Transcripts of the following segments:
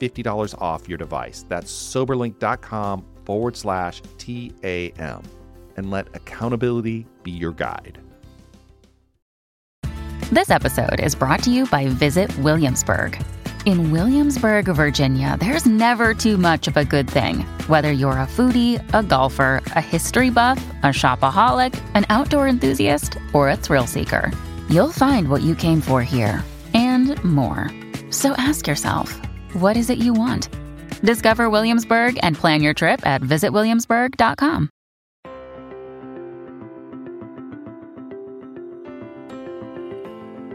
$50 off your device. That's soberlink.com forward slash TAM. And let accountability be your guide. This episode is brought to you by Visit Williamsburg. In Williamsburg, Virginia, there's never too much of a good thing. Whether you're a foodie, a golfer, a history buff, a shopaholic, an outdoor enthusiast, or a thrill seeker, you'll find what you came for here and more. So ask yourself, what is it you want? Discover Williamsburg and plan your trip at visitwilliamsburg.com.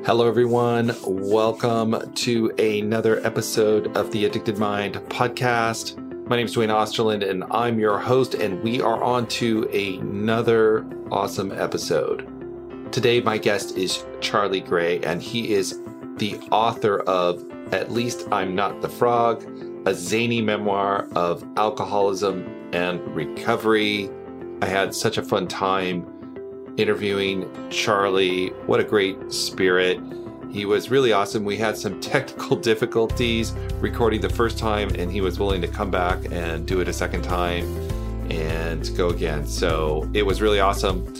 Hello, everyone. Welcome to another episode of the Addicted Mind podcast. My name is Duane Osterlind, and I'm your host, and we are on to another awesome episode. Today, my guest is Charlie Gray, and he is the author of At Least I'm Not the Frog, a zany memoir of alcoholism and recovery. I had such a fun time interviewing Charlie. What a great spirit. He was really awesome. We had some technical difficulties recording the first time, and he was willing to come back and do it a second time and go again. So it was really awesome.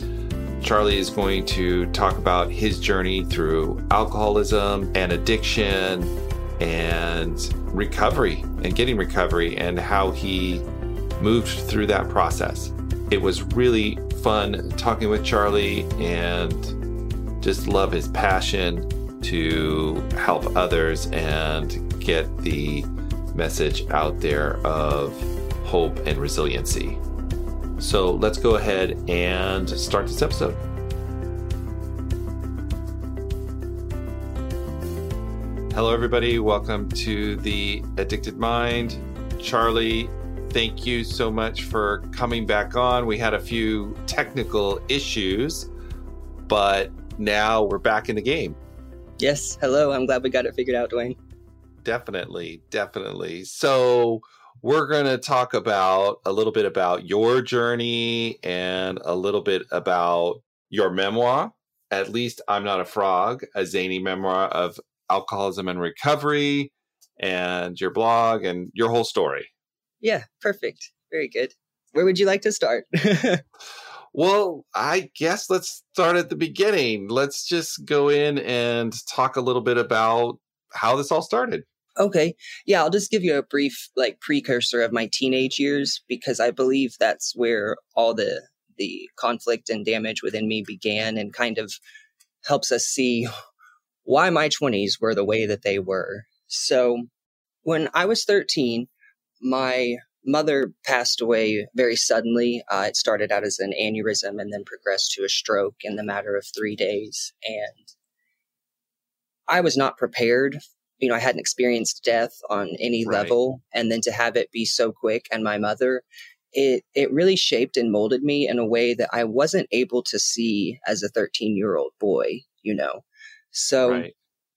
Charlie is going to talk about his journey through alcoholism and addiction and recovery and getting recovery and how he moved through that process. It was really fun talking with Charlie and just love his passion to help others and get the message out there of hope and resiliency. So let's go ahead and start this episode. Hello, everybody. Welcome to the Addicted Mind. Charlie, thank you so much for coming back on. We had a few technical issues, but now we're back in the game. Yes. Hello. I'm glad we got it figured out, Duane. Definitely. Definitely. So, we're going to talk about a little bit about your journey and a little bit about your memoir. At least I'm not a frog, a zany memoir of alcoholism and recovery, and your blog and your whole story. Yeah, perfect. Very good. Where would you like to start? well, I guess let's start at the beginning. Let's just go in and talk a little bit about how this all started. Okay. Yeah, I'll just give you a brief like precursor of my teenage years because I believe that's where all the the conflict and damage within me began and kind of helps us see why my 20s were the way that they were. So, when I was 13, my mother passed away very suddenly. Uh, it started out as an aneurysm and then progressed to a stroke in the matter of three days. And I was not prepared. You know, I hadn't experienced death on any right. level. And then to have it be so quick and my mother, it, it really shaped and molded me in a way that I wasn't able to see as a 13 year old boy, you know. So right.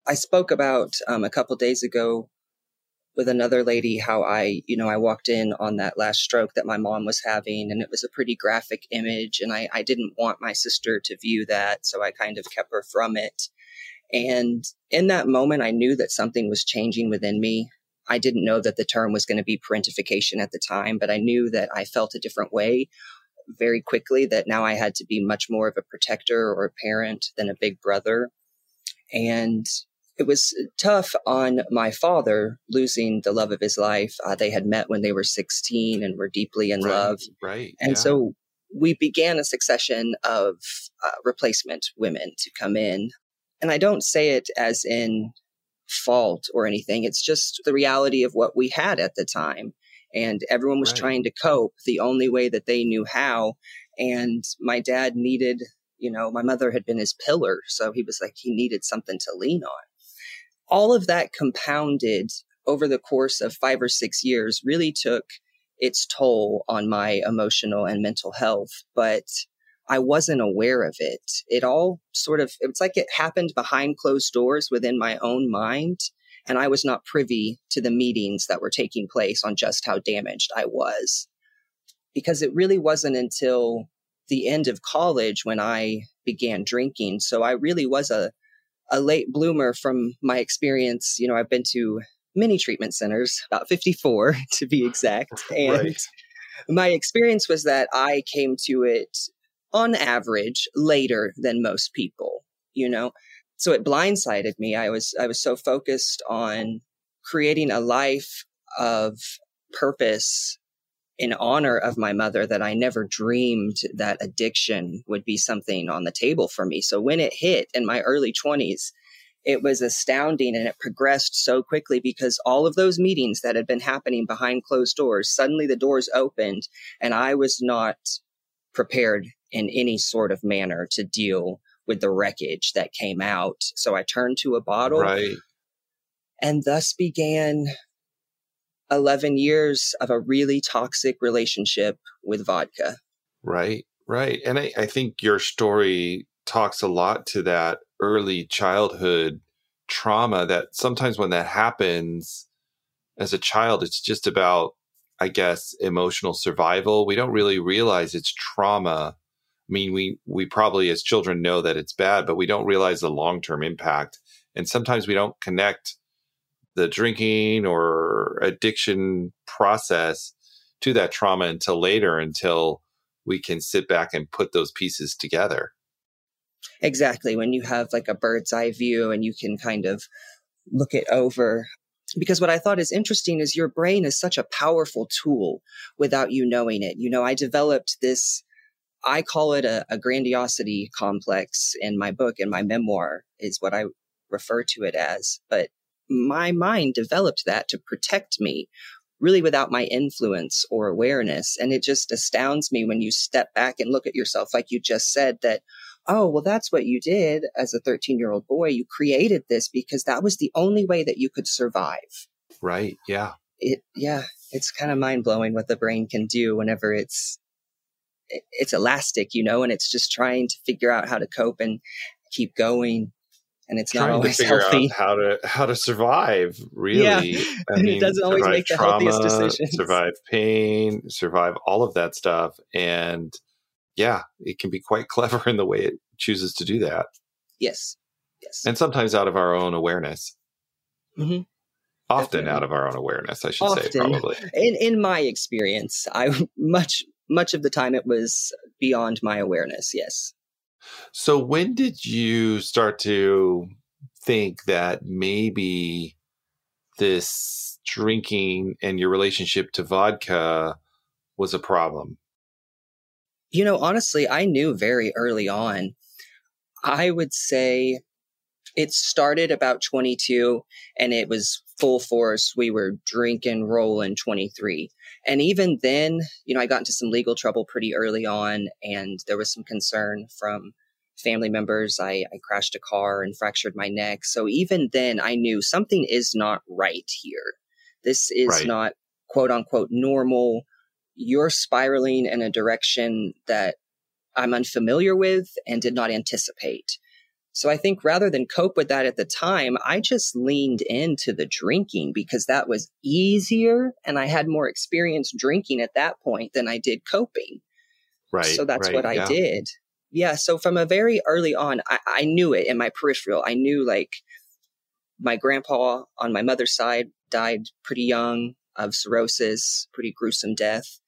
I spoke about um, a couple days ago with another lady how I, you know, I walked in on that last stroke that my mom was having, and it was a pretty graphic image, and I, I didn't want my sister to view that, so I kind of kept her from it. And in that moment, I knew that something was changing within me. I didn't know that the term was going to be parentification at the time, but I knew that I felt a different way very quickly that now I had to be much more of a protector or a parent than a big brother. And it was tough on my father losing the love of his life. Uh, they had met when they were 16 and were deeply in right, love. Right. And yeah. so we began a succession of uh, replacement women to come in. And I don't say it as in fault or anything. It's just the reality of what we had at the time. And everyone was Right. trying to cope the only way that they knew how. And my dad needed, you know, my mother had been his pillar. So he was like, he needed something to lean on. All of that compounded over the course of five or six years really took its toll on my emotional and mental health. But I wasn't aware of it. It all sort of, it's like it happened behind closed doors within my own mind. And I was not privy to the meetings that were taking place on just how damaged I was. Because it really wasn't until the end of college when I began drinking. So I really was a, a late bloomer from my experience. You know, I've been to many treatment centers, about 54 to be exact. And Right. my experience was that I came to it on average later than most people, you know. So it blindsided me. I was I was so focused on creating a life of purpose in honor of my mother that I never dreamed that addiction would be something on the table for me. So when it hit in my early 20s, it was astounding and it progressed so quickly because all of those meetings that had been happening behind closed doors, suddenly the doors opened and I was not prepared in any sort of manner to deal with the wreckage that came out. So I turned to a bottle Right. and thus began 11 years of a really toxic relationship with vodka. Right. Right. And I, I think your story talks a lot to that early childhood trauma that sometimes when that happens as a child, it's just about, I guess, emotional survival. We don't really realize it's trauma. I mean, we, we probably as children know that it's bad, but we don't realize the long term impact. And sometimes we don't connect the drinking or addiction process to that trauma until later, until we can sit back and put those pieces together. Exactly. When you have like a bird's eye view and you can kind of look it over. Because what I thought is interesting is your brain is such a powerful tool without you knowing it. You know, I developed this, I call it a, a grandiosity complex in my book, in my memoir, is what I refer to it as. But my mind developed that to protect me really without my influence or awareness. And it just astounds me when you step back and look at yourself, like you just said, that, oh, well, that's what you did as a 13 year old boy. You created this because that was the only way that you could survive. Right. Yeah. It, yeah, it's kind of mind blowing what the brain can do whenever it's, it's elastic, you know, and it's just trying to figure out how to cope and keep going. And it's not always figure healthy. out how to how to survive. Really, Yeah. I And it doesn't always make the healthiest decisions. Survive pain, survive all of that stuff, and yeah, it can be quite clever in the way it chooses to do that, Yes. Yes. and sometimes out of our own awareness. Mhm. Often Definitely. out of our own awareness, I should say, probably. in in my experience i much much of the time it was beyond my awareness yes So when did you start to think that maybe this drinking and your relationship to vodka was a problem? you know honestly i knew very early on. I would say it started about 22 and it was full force. We were drinking rolling 23 and even then you know i got into some legal trouble pretty early on and there was some concern from family members. I, I crashed a car and fractured my neck. So even then i knew something is not right here. This is Right. not quote unquote normal. You're spiraling in a direction that i'm unfamiliar with and did not anticipate so I think rather than cope with that at the time, I just leaned into the drinking because that was easier and I had more experience drinking at that point than I did coping. Right. so that's right, what I yeah. did. Yeah. So from a very early on, I, I knew it in my peripheral. I knew like my grandpa on my mother's side died pretty young of cirrhosis, pretty gruesome death.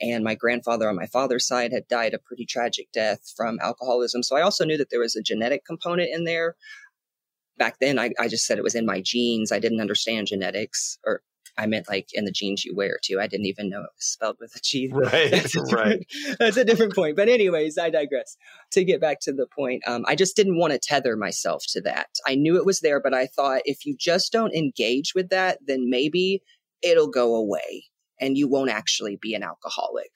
And my grandfather on my father's side had died a pretty tragic death from alcoholism. So I also knew that there was a genetic component in there. Back then, I, I just said it was in my genes. I didn't understand genetics, or I meant like in the jeans you wear too. I didn't even know it was spelled with a G. Right, that's right. That's a different point. But anyways, I digress. To get back to the point, um, I just didn't want to tether myself to that. I knew it was there, but I thought if you just don't engage with that, then maybe it'll go away and you won't actually be an alcoholic.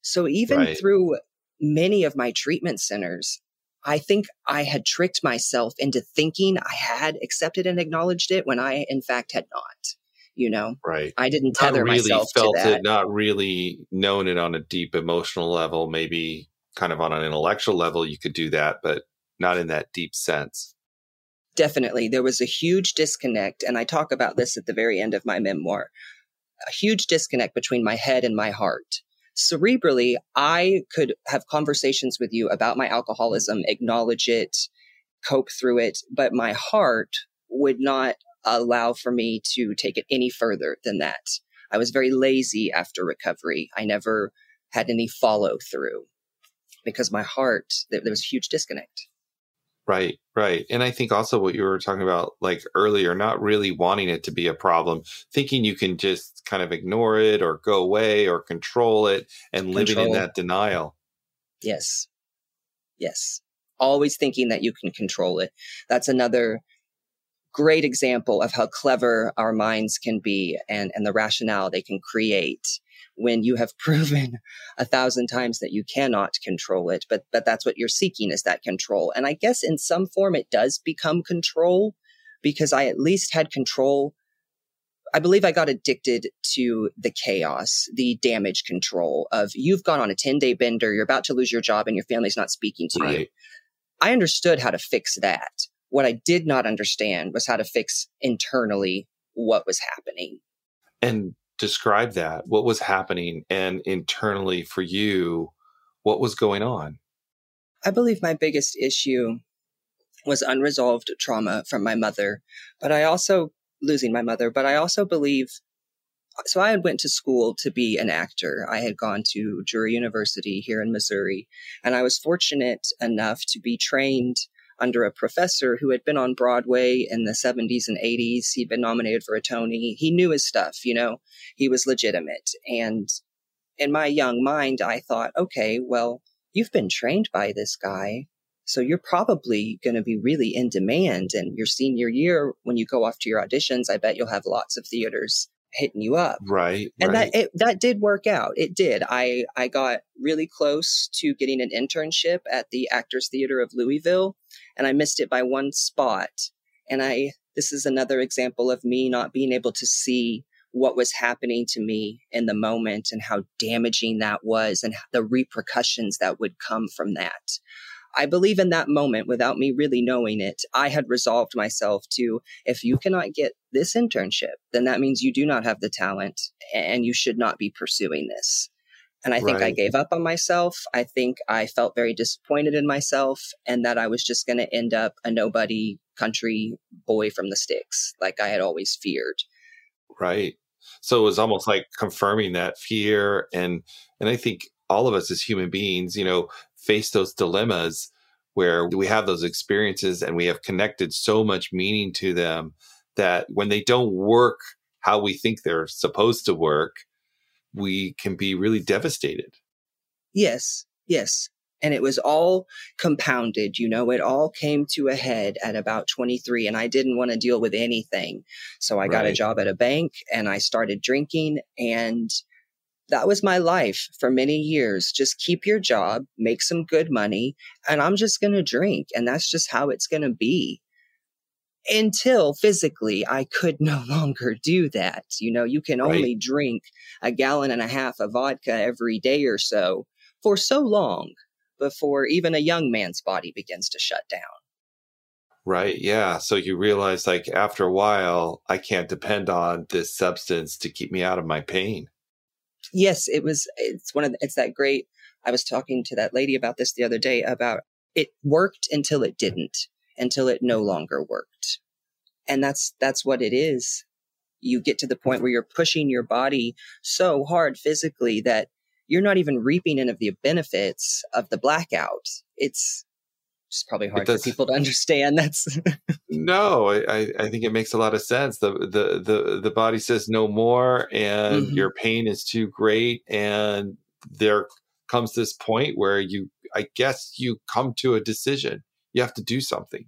So even right. through many of my treatment centers, I think I had tricked myself into thinking I had accepted and acknowledged it when I, in fact, had not you know right i didn't tether not really myself felt to that. it not really known it on a deep emotional level maybe kind of on an intellectual level you could do that but not in that deep sense definitely there was a huge disconnect and i talk about this at the very end of my memoir a huge disconnect between my head and my heart cerebrally i could have conversations with you about my alcoholism acknowledge it cope through it but my heart would not allow for me to take it any further than that. I was very lazy after recovery. I never had any follow through because my heart, there, was a huge disconnect. Right, right. And I think also what you were talking about like earlier, not really wanting it to be a problem, thinking you can just kind of ignore it or go away or control it and control. living in that denial. Yes. Yes. Always thinking that you can control it. That's another great example of how clever our minds can be and, and the rationale they can create when you have proven a thousand times that you cannot control it but but that's what you're seeking is that control and i guess in some form it does become control because i at least had control i believe i got addicted to the chaos the damage control of you've gone on a 10 day bender you're about to lose your job and your family's not speaking to right. you i understood how to fix that what I did not understand was how to fix internally what was happening. And describe that. What was happening and internally for you, what was going on? I believe my biggest issue was unresolved trauma from my mother, but I also losing my mother, but I also believe so I had went to school to be an actor. I had gone to Drury University here in Missouri, and I was fortunate enough to be trained under a professor who had been on Broadway in the 70s and 80s. He'd been nominated for a Tony. He knew his stuff, you know, he was legitimate. And in my young mind, I thought, okay, well, you've been trained by this guy. So you're probably going to be really in demand. And your senior year, when you go off to your auditions, I bet you'll have lots of theaters hitting you up. Right. And right. that it, that did work out. It did. I I got really close to getting an internship at the Actors Theater of Louisville and I missed it by one spot. And I this is another example of me not being able to see what was happening to me in the moment and how damaging that was and the repercussions that would come from that. I believe in that moment, without me really knowing it, I had resolved myself to if you cannot get this internship, then that means you do not have the talent and you should not be pursuing this. And I think right. I gave up on myself. I think I felt very disappointed in myself and that I was just going to end up a nobody country boy from the sticks, like I had always feared. Right. So it was almost like confirming that fear and and I think all of us as human beings, you know, face those dilemmas where we have those experiences and we have connected so much meaning to them that when they don't work how we think they're supposed to work, we can be really devastated. Yes, yes. And it was all compounded, you know, it all came to a head at about 23 and I didn't want to deal with anything. So I got a job at a bank and I started drinking and that was my life for many years. Just keep your job, make some good money, and I'm just going to drink. And that's just how it's going to be until physically I could no longer do that. You know, you can right. only drink a gallon and a half of vodka every day or so for so long before even a young man's body begins to shut down. Right. Yeah. So you realize, like, after a while, I can't depend on this substance to keep me out of my pain yes, it was, it's one of, the, it's that great. I was talking to that lady about this the other day about it worked until it didn't, until it no longer worked. And that's, that's what it is. You get to the point where you're pushing your body so hard physically that you're not even reaping any of the benefits of the blackout. It's just probably hard for people to understand. That's no, I, I think it makes a lot of sense. The the the the body says no more, and mm-hmm. your pain is too great, and there comes this point where you, I guess, you come to a decision. You have to do something.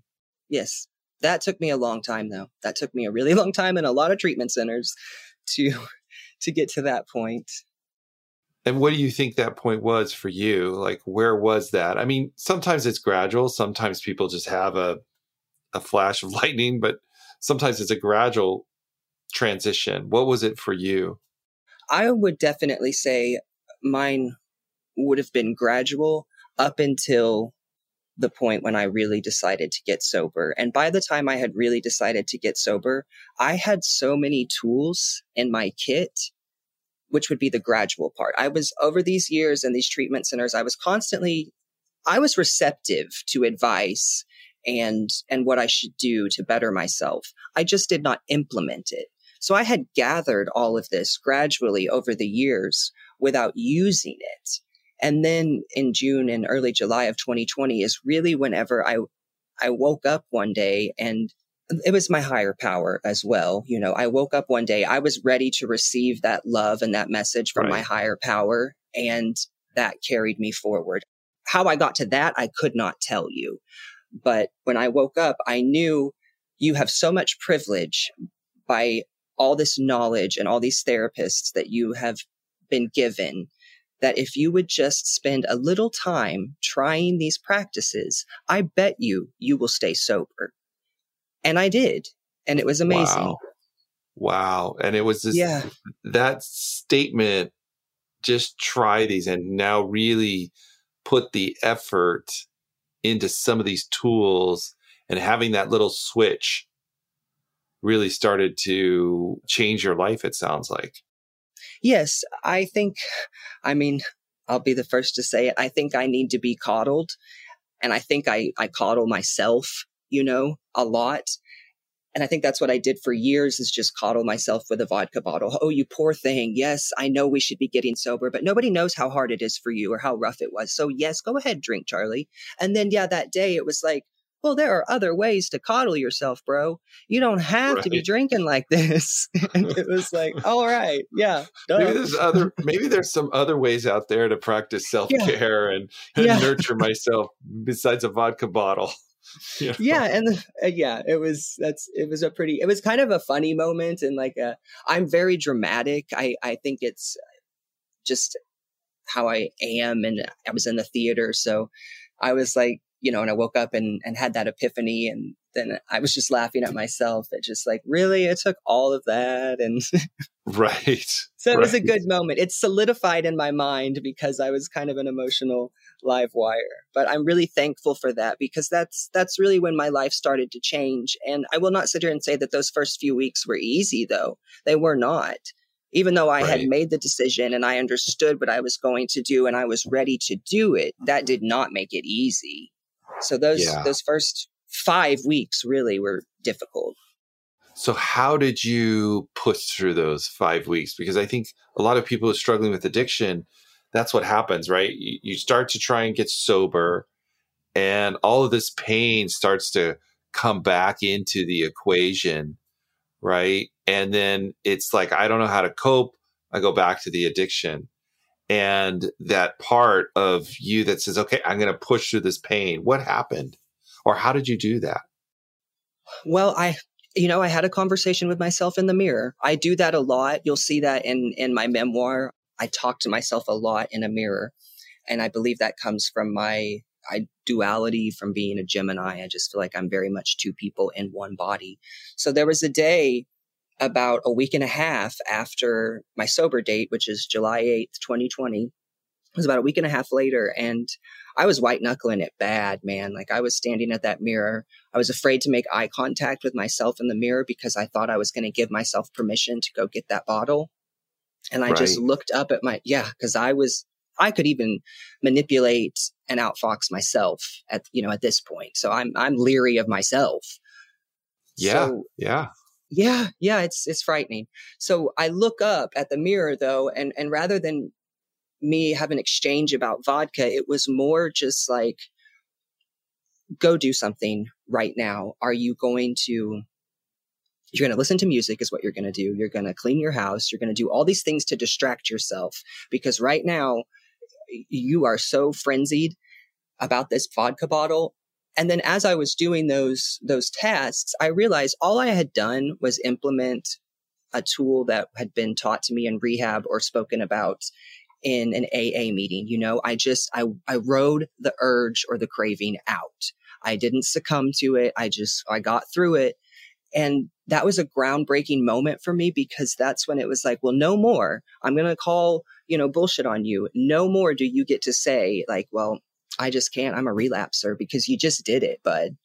Yes, that took me a long time, though. That took me a really long time in a lot of treatment centers to to get to that point. And what do you think that point was for you? Like, where was that? I mean, sometimes it's gradual. Sometimes people just have a a flash of lightning, but sometimes it's a gradual transition. What was it for you? I would definitely say mine would have been gradual up until the point when I really decided to get sober. And by the time I had really decided to get sober, I had so many tools in my kit which would be the gradual part. I was over these years in these treatment centers, I was constantly, I was receptive to advice and, and what I should do to better myself. I just did not implement it. So I had gathered all of this gradually over the years without using it. And then in June and early July of 2020 is really whenever I, I woke up one day and it was my higher power as well. You know, I woke up one day, I was ready to receive that love and that message from right. my higher power. And that carried me forward. How I got to that, I could not tell you. But when I woke up, I knew you have so much privilege by all this knowledge and all these therapists that you have been given that if you would just spend a little time trying these practices, I bet you you will stay sober. And I did. And it was amazing. Wow. wow. And it was this, yeah. that statement, just try these and now really put the effort into some of these tools and having that little switch really started to change your life, it sounds like. Yes, I think, I mean, I'll be the first to say it. I think I need to be coddled. And I think I, I coddle myself you know, a lot. And I think that's what I did for years is just coddle myself with a vodka bottle. Oh, you poor thing. Yes, I know we should be getting sober, but nobody knows how hard it is for you or how rough it was. So yes, go ahead, drink, Charlie. And then, yeah, that day it was like, well, there are other ways to coddle yourself, bro. You don't have right. to be drinking like this. and it was like, all right, yeah. Maybe there's other maybe there's some other ways out there to practice self-care yeah. and, and yeah. nurture myself besides a vodka bottle. yeah. yeah and uh, yeah it was that's it was a pretty it was kind of a funny moment and like a, uh, i'm very dramatic i i think it's just how i am and i was in the theater so i was like you know and i woke up and and had that epiphany and then i was just laughing at myself it just like really? It took all of that? And right. So it right. was a good moment. It solidified in my mind because i was kind of an emotional live wire but i'm really thankful for that because that's that's really when my life started to change. And i will not sit here and say that those first few weeks were easy though. They were not. Even though i right. had made the decision and i understood what i was going to do and i was ready to do it that did not make it easy so those yeah. those first 5 weeks really were difficult so how did you push through those 5 weeks because i think a lot of people who are struggling with addiction that's what happens, right? You, you start to try and get sober, and all of this pain starts to come back into the equation, right? And then it's like, I don't know how to cope. I go back to the addiction. And that part of you that says, okay, I'm going to push through this pain. What happened? Or how did you do that? Well, I, you know, I had a conversation with myself in the mirror. I do that a lot. You'll see that in, in my memoir. I talk to myself a lot in a mirror. And I believe that comes from my I, duality from being a Gemini. I just feel like I'm very much two people in one body. So there was a day about a week and a half after my sober date, which is July 8th, 2020. It was about a week and a half later. And I was white knuckling it bad, man. Like I was standing at that mirror. I was afraid to make eye contact with myself in the mirror because I thought I was going to give myself permission to go get that bottle. And I right. just looked up at my, yeah, cause I was, I could even manipulate and outfox myself at, you know, at this point. So I'm, I'm leery of myself. Yeah. So, yeah. Yeah. Yeah. It's, it's frightening. So I look up at the mirror though, and, and rather than me have an exchange about vodka. It was more just like, go do something right now. Are you going to you're going to listen to music is what you're going to do. You're going to clean your house. You're going to do all these things to distract yourself because right now you are so frenzied about this vodka bottle. And then as I was doing those, those tasks, I realized all I had done was implement a tool that had been taught to me in rehab or spoken about in an AA meeting. You know, I just, I, I rode the urge or the craving out. I didn't succumb to it. I just, I got through it. And that was a groundbreaking moment for me because that's when it was like, well, no more. I'm going to call, you know, bullshit on you. No more do you get to say, like, well, I just can't. I'm a relapser because you just did it, bud.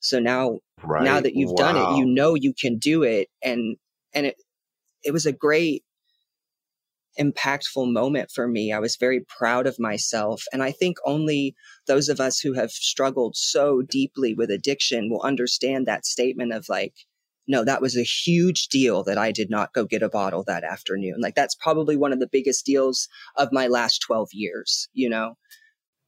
So now, right. now that you've wow. done it, you know you can do it. And, and it, it was a great, impactful moment for me. I was very proud of myself. And I think only those of us who have struggled so deeply with addiction will understand that statement of like, no, that was a huge deal that I did not go get a bottle that afternoon. Like that's probably one of the biggest deals of my last 12 years, you know?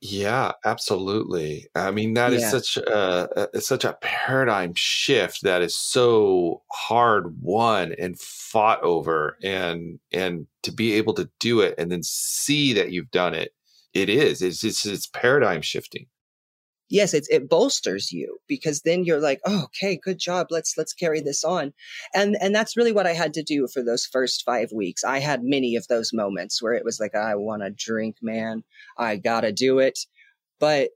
Yeah, absolutely. I mean, that yeah. is such a, uh, a, such a paradigm shift that is so hard won and fought over, and and to be able to do it and then see that you've done it, it is. It's it's, it's paradigm shifting yes, it's, it bolsters you because then you're like, oh, okay, good job. Let's, let's carry this on. And, and that's really what I had to do for those first five weeks. I had many of those moments where it was like, I want to drink, man. I gotta do it. But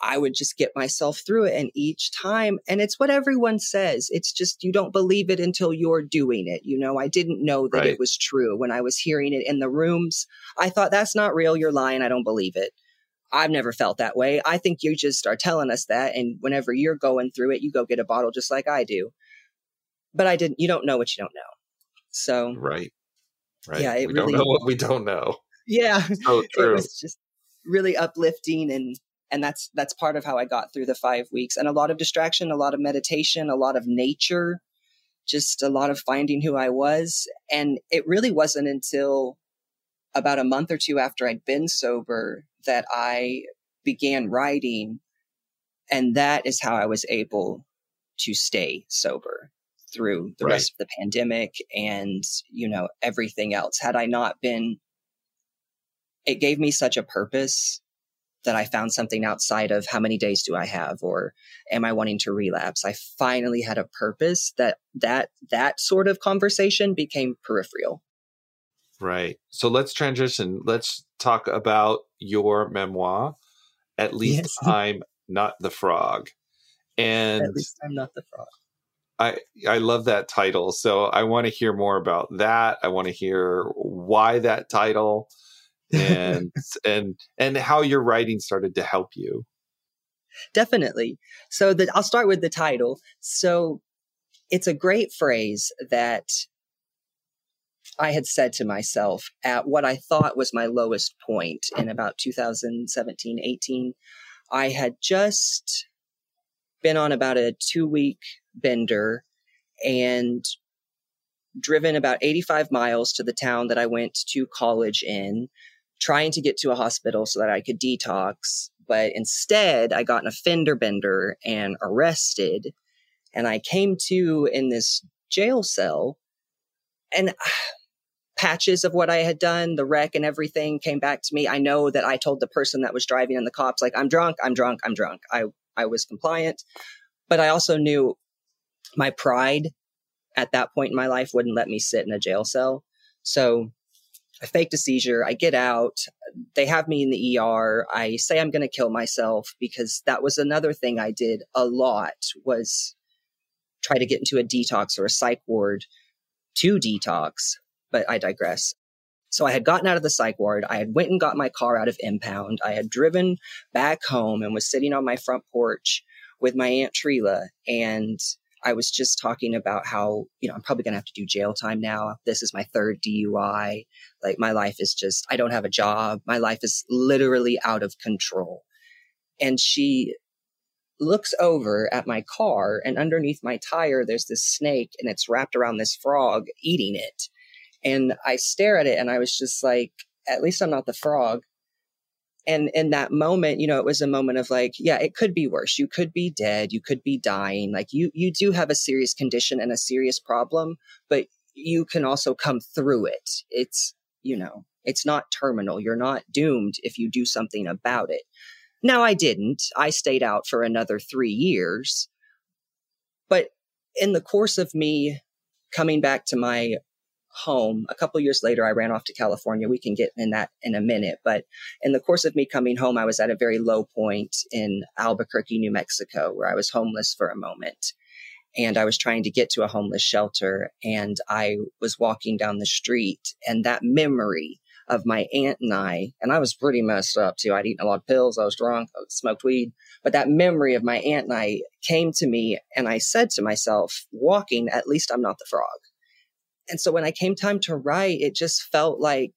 I would just get myself through it. And each time, and it's what everyone says. It's just, you don't believe it until you're doing it. You know, I didn't know that right. it was true when I was hearing it in the rooms. I thought, that's not real. You're lying. I don't believe it. I've never felt that way. I think you just are telling us that. And whenever you're going through it, you go get a bottle just like I do. But I didn't, you don't know what you don't know. So, right. Right. Yeah. It we really, don't know what we don't know. Yeah. So true. It was just really uplifting. And, and that's, that's part of how I got through the five weeks and a lot of distraction, a lot of meditation, a lot of nature, just a lot of finding who I was. And it really wasn't until about a month or two after I'd been sober that I began writing. And that is how I was able to stay sober through the right. rest of the pandemic and, you know, everything else. Had I not been, it gave me such a purpose that I found something outside of how many days do I have or am I wanting to relapse? I finally had a purpose that that that sort of conversation became peripheral. Right. So let's transition. Let's talk about your memoir. At least yes. I'm not the frog. And at least I'm not the frog. I I love that title. So I want to hear more about that. I want to hear why that title and and and how your writing started to help you. Definitely. So that I'll start with the title. So it's a great phrase that I had said to myself at what I thought was my lowest point in about 2017, 18. I had just been on about a two week bender and driven about 85 miles to the town that I went to college in, trying to get to a hospital so that I could detox. But instead, I got in a fender bender and arrested. And I came to in this jail cell. And patches of what I had done, the wreck and everything came back to me. I know that I told the person that was driving and the cops, like, I'm drunk, I'm drunk, I'm drunk. I, I was compliant, but I also knew my pride at that point in my life wouldn't let me sit in a jail cell. So I faked a seizure. I get out. They have me in the ER. I say I'm going to kill myself because that was another thing I did a lot was try to get into a detox or a psych ward to detox but I digress. So I had gotten out of the psych ward. I had went and got my car out of impound. I had driven back home and was sitting on my front porch with my aunt Trila. And I was just talking about how, you know, I'm probably going to have to do jail time now. This is my third DUI. Like my life is just, I don't have a job. My life is literally out of control. And she looks over at my car and underneath my tire, there's this snake and it's wrapped around this frog eating it. And I stare at it and I was just like, at least I'm not the frog. And in that moment, you know, it was a moment of like, yeah, it could be worse. You could be dead. You could be dying. Like you, you do have a serious condition and a serious problem, but you can also come through it. It's, you know, it's not terminal. You're not doomed if you do something about it. Now, I didn't. I stayed out for another three years. But in the course of me coming back to my home, a couple years later, I ran off to California. We can get in that in a minute. But in the course of me coming home, I was at a very low point in Albuquerque, New Mexico, where I was homeless for a moment and I was trying to get to a homeless shelter and I was walking down the street and that memory of my aunt and I, and I was pretty messed up too. I'd eaten a lot of pills. I was drunk. I smoked weed, but that memory of my aunt and I came to me and I said to myself, walking, at least I'm not the frog. And so when I came time to write, it just felt like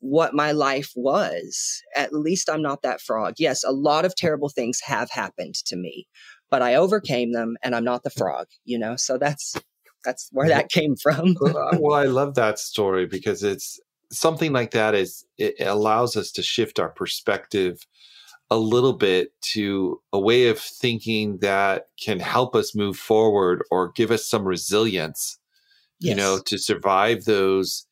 what my life was. At least I'm not that frog. Yes, a lot of terrible things have happened to me, but I overcame them and I'm not the frog, you know? So that's, that's where that came from. well, I love that story because it's something like that is, it allows us to shift our perspective a little bit to a way of thinking that can help us move forward or give us some resilience, yes. you know, to survive those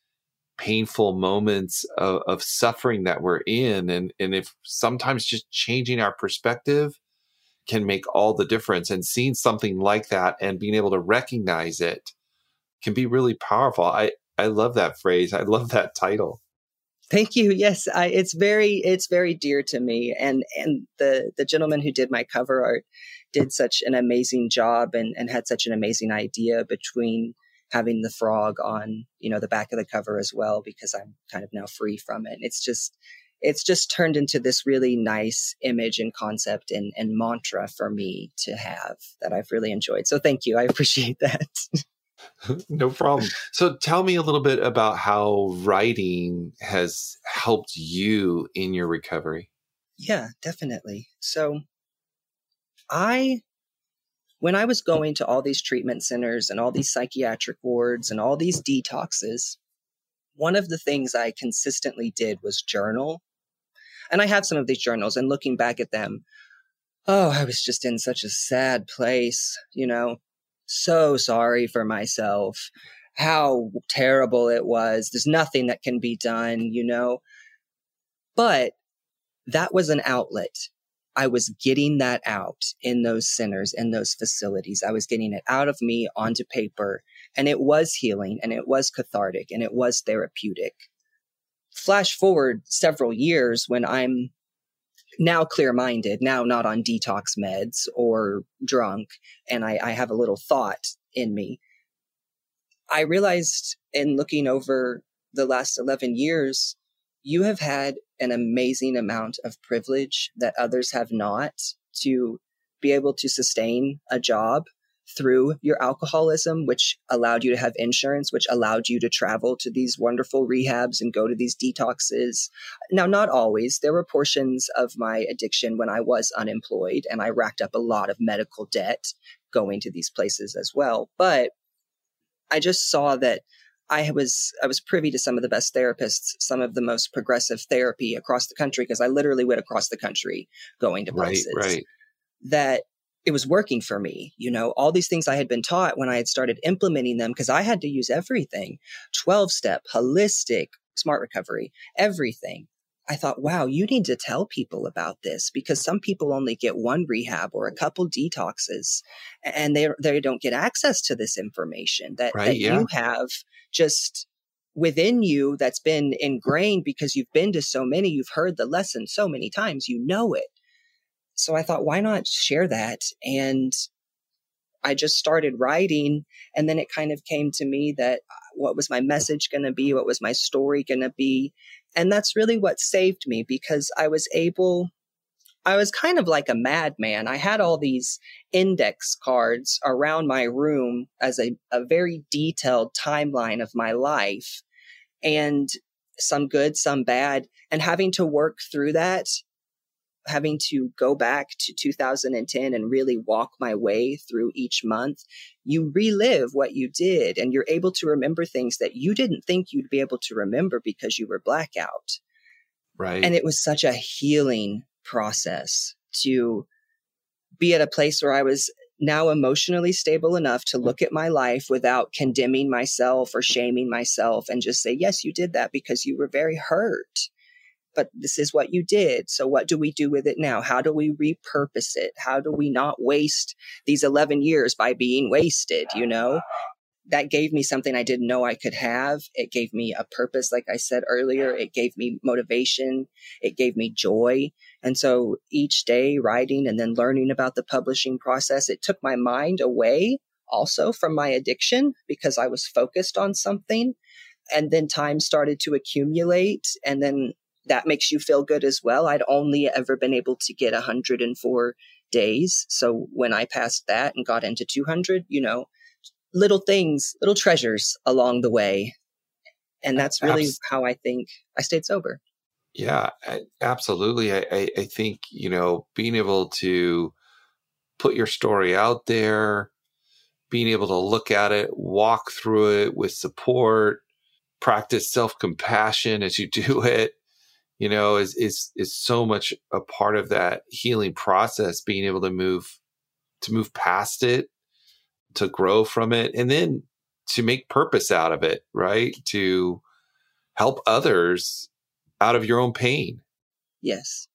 painful moments of, of, suffering that we're in. And, and if sometimes just changing our perspective can make all the difference. And seeing something like that and being able to recognize it can be really powerful. I, I love that phrase. I love that title. Thank you. Yes, I, it's very it's very dear to me, and and the the gentleman who did my cover art did such an amazing job and and had such an amazing idea between having the frog on you know the back of the cover as well because I'm kind of now free from it. It's just it's just turned into this really nice image and concept and, and mantra for me to have that I've really enjoyed. So thank you. I appreciate that. no problem. So tell me a little bit about how writing has helped you in your recovery. Yeah, definitely. So I when I was going to all these treatment centers and all these psychiatric wards and all these detoxes, one of the things I consistently did was journal and I have some of these journals and looking back at them, oh, I was just in such a sad place, you know, so sorry for myself, how terrible it was. There's nothing that can be done, you know. But that was an outlet. I was getting that out in those centers, in those facilities. I was getting it out of me onto paper, and it was healing and it was cathartic and it was therapeutic flash forward several years when I'm now clear minded, now not on detox meds or drunk, and I, I, have a little thought in me. I realized in looking over the last 11 years, you have had an amazing amount of privilege that others have not to be able to sustain a job through your alcoholism, which allowed you to have insurance, which allowed you to travel to these wonderful rehabs and go to these detoxes. Now, not always. There were portions of my addiction when I was unemployed and I racked up a lot of medical debt going to these places as well. But I just saw that I was I was privy to some of the best therapists, some of the most progressive therapy across the country because I literally went across the country going to places. Right, right. That it was working for me. You know, all these things I had been taught when I had started implementing them because I had to use everything 12 step, holistic, smart recovery, everything. I thought, wow, you need to tell people about this because some people only get one rehab or a couple detoxes and they, they don't get access to this information that, right, that yeah. you have just within you that's been ingrained because you've been to so many, you've heard the lesson so many times, you know it so I thought, why not share that? And I just started writing. And then it kind of came to me that uh, what was my message going to be? What was my story going to be? And that's really what saved me because I was able, I was kind of like a madman. I had all these index cards around my room as a, a very detailed timeline of my life and some good, some bad. And having to work through that having to go back to 2010 and really walk my way through each month, you relive what you did and you're able to remember things that you didn't think you'd be able to remember because you were blackout. Right. And it was such a healing process to be at a place where I was now emotionally stable enough to look at my life without condemning myself or shaming myself and just say, yes, you did that because you were very hurt. But this is what you did. So what do we do with it now? How do we repurpose it? How do we not waste these 11 years by being wasted? You know, that gave me something I didn't know I could have. It gave me a purpose, like I said earlier. It gave me motivation. It gave me joy. And so each day writing and then learning about the publishing process, it took my mind away also from my addiction because I was focused on something. And then time started to accumulate. And then that makes you feel good as well. I'd only ever been able to get 104 days. So when I passed that and got into 200, you know, little things, little treasures along the way. And that's really Abs- how I think I stayed sober. Yeah, absolutely. I, I, I think, you know, being able to put your story out there, being able to look at it, walk through it with support, practice self compassion as you do it, you know, is, is, is so much a part of that healing process, being able to move, to move past it to grow from it and then to make purpose out of it, right? To help others out of your own pain. Yes.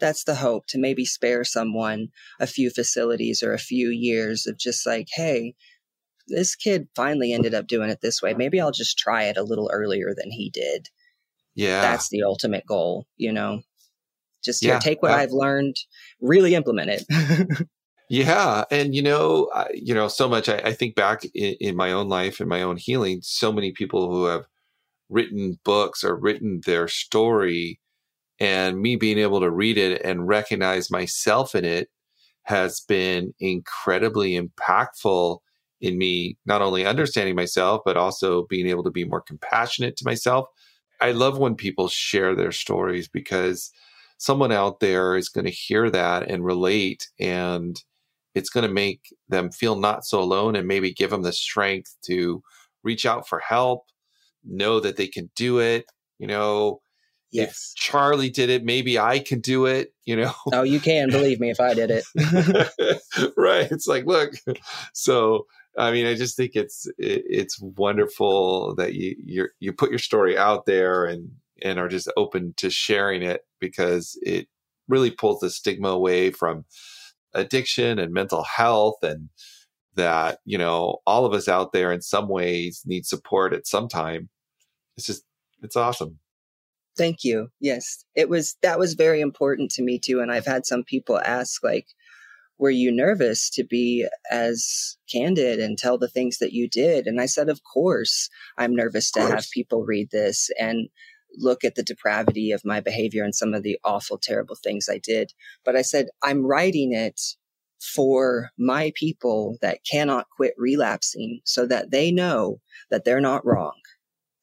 That's the hope to maybe spare someone a few facilities or a few years of just like, hey, this kid finally ended up doing it this way. Maybe I'll just try it a little earlier than he did. Yeah. That's the ultimate goal, you know? Just yeah, take what I've learned, really implement it. Yeah, and you know, I, you know, so much. I, I think back in, in, my own life and my own healing. So many people who have written books or written their story, and me being able to read it and recognize myself in it has been incredibly impactful in me not only understanding myself but also being able to be more compassionate to myself. I love when people share their stories because someone out there is going to hear that and relate and it's going to make them feel not so alone and maybe give them the strength to reach out for help, know that they can do it. You know, yes. if Charlie did it, maybe I can do it, you know. Oh, you can believe me if I did it. right. It's like, look, so I mean, I just think it's it, it's wonderful that you you you put your story out there and and are just open to sharing it because it really pulls the stigma away from addiction and mental health and that you know all of us out there in some ways need support at some time. It's just it's awesome. Thank you. Yes. It was that was very important to me too and i've had some people ask like were you nervous to be as candid and tell the things that you did and i said of course i'm nervous to have people read this and look at the depravity of my behavior and some of the awful, terrible things I did. But I said, I'm writing it for my people that cannot quit relapsing so that they know that they're not wrong,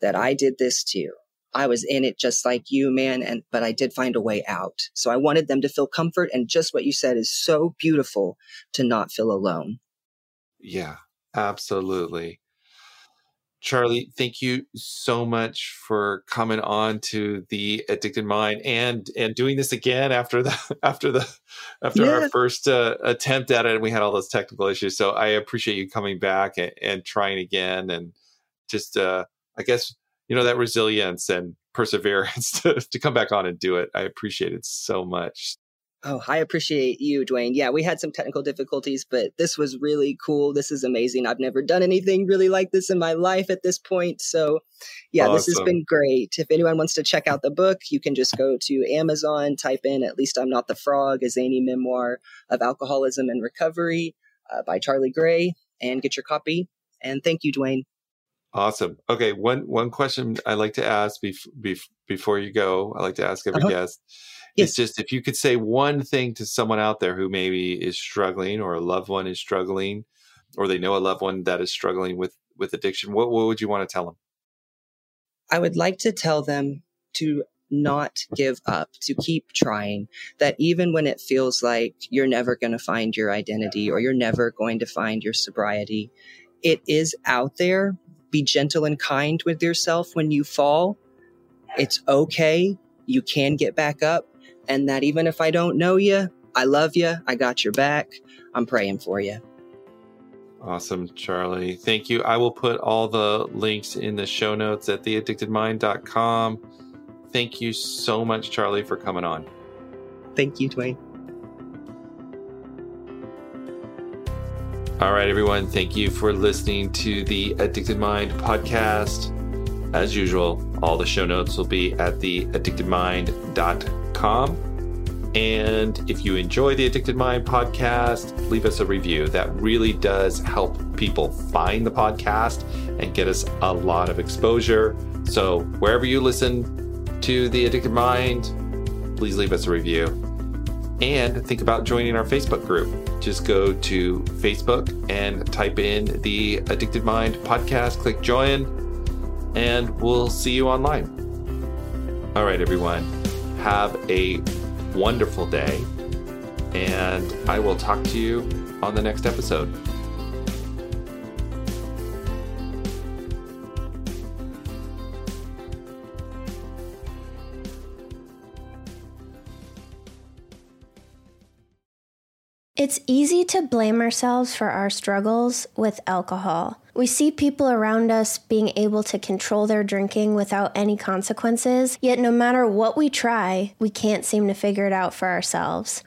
that I did this too. I was in it just like you, man, and but I did find a way out. So I wanted them to feel comfort and just what you said is so beautiful to not feel alone. Yeah, absolutely. Charlie, thank you so much for coming on to the Addicted Mind and and doing this again after the after the after yeah. our first uh, attempt at it and we had all those technical issues. So I appreciate you coming back and, and trying again and just uh, I guess you know that resilience and perseverance to, to come back on and do it. I appreciate it so much. Oh, I appreciate you, Duane. Yeah, we had some technical difficulties, but this was really cool. This is amazing. I've never done anything really like this in my life at this point. So, yeah, awesome. this has been great. If anyone wants to check out the book, you can just go to Amazon, type in At Least I'm Not the Frog, a zany memoir of alcoholism and recovery uh, by Charlie Gray, and get your copy. And thank you, Duane. Awesome. Okay, one one question I like to ask bef- bef- before you go, I like to ask every uh-huh. guest Yes. It's just if you could say one thing to someone out there who maybe is struggling or a loved one is struggling or they know a loved one that is struggling with with addiction, what, what would you want to tell them? I would like to tell them to not give up, to keep trying, that even when it feels like you're never going to find your identity or you're never going to find your sobriety, it is out there. Be gentle and kind with yourself when you fall. It's okay. You can get back up. And that even if I don't know you, I love you. I got your back. I'm praying for you. Awesome, Charlie. Thank you. I will put all the links in the show notes at theaddictedmind.com. Thank you so much, Charlie, for coming on. Thank you, Duane. All right, everyone. Thank you for listening to the Addicted Mind podcast. As usual, all the show notes will be at theaddictedmind.com. And if you enjoy the Addicted Mind podcast, leave us a review. That really does help people find the podcast and get us a lot of exposure. So, wherever you listen to the Addicted Mind, please leave us a review. And think about joining our Facebook group. Just go to Facebook and type in the Addicted Mind podcast, click join, and we'll see you online. All right, everyone. Have a wonderful day, and I will talk to you on the next episode. It's easy to blame ourselves for our struggles with alcohol. We see people around us being able to control their drinking without any consequences, yet, no matter what we try, we can't seem to figure it out for ourselves.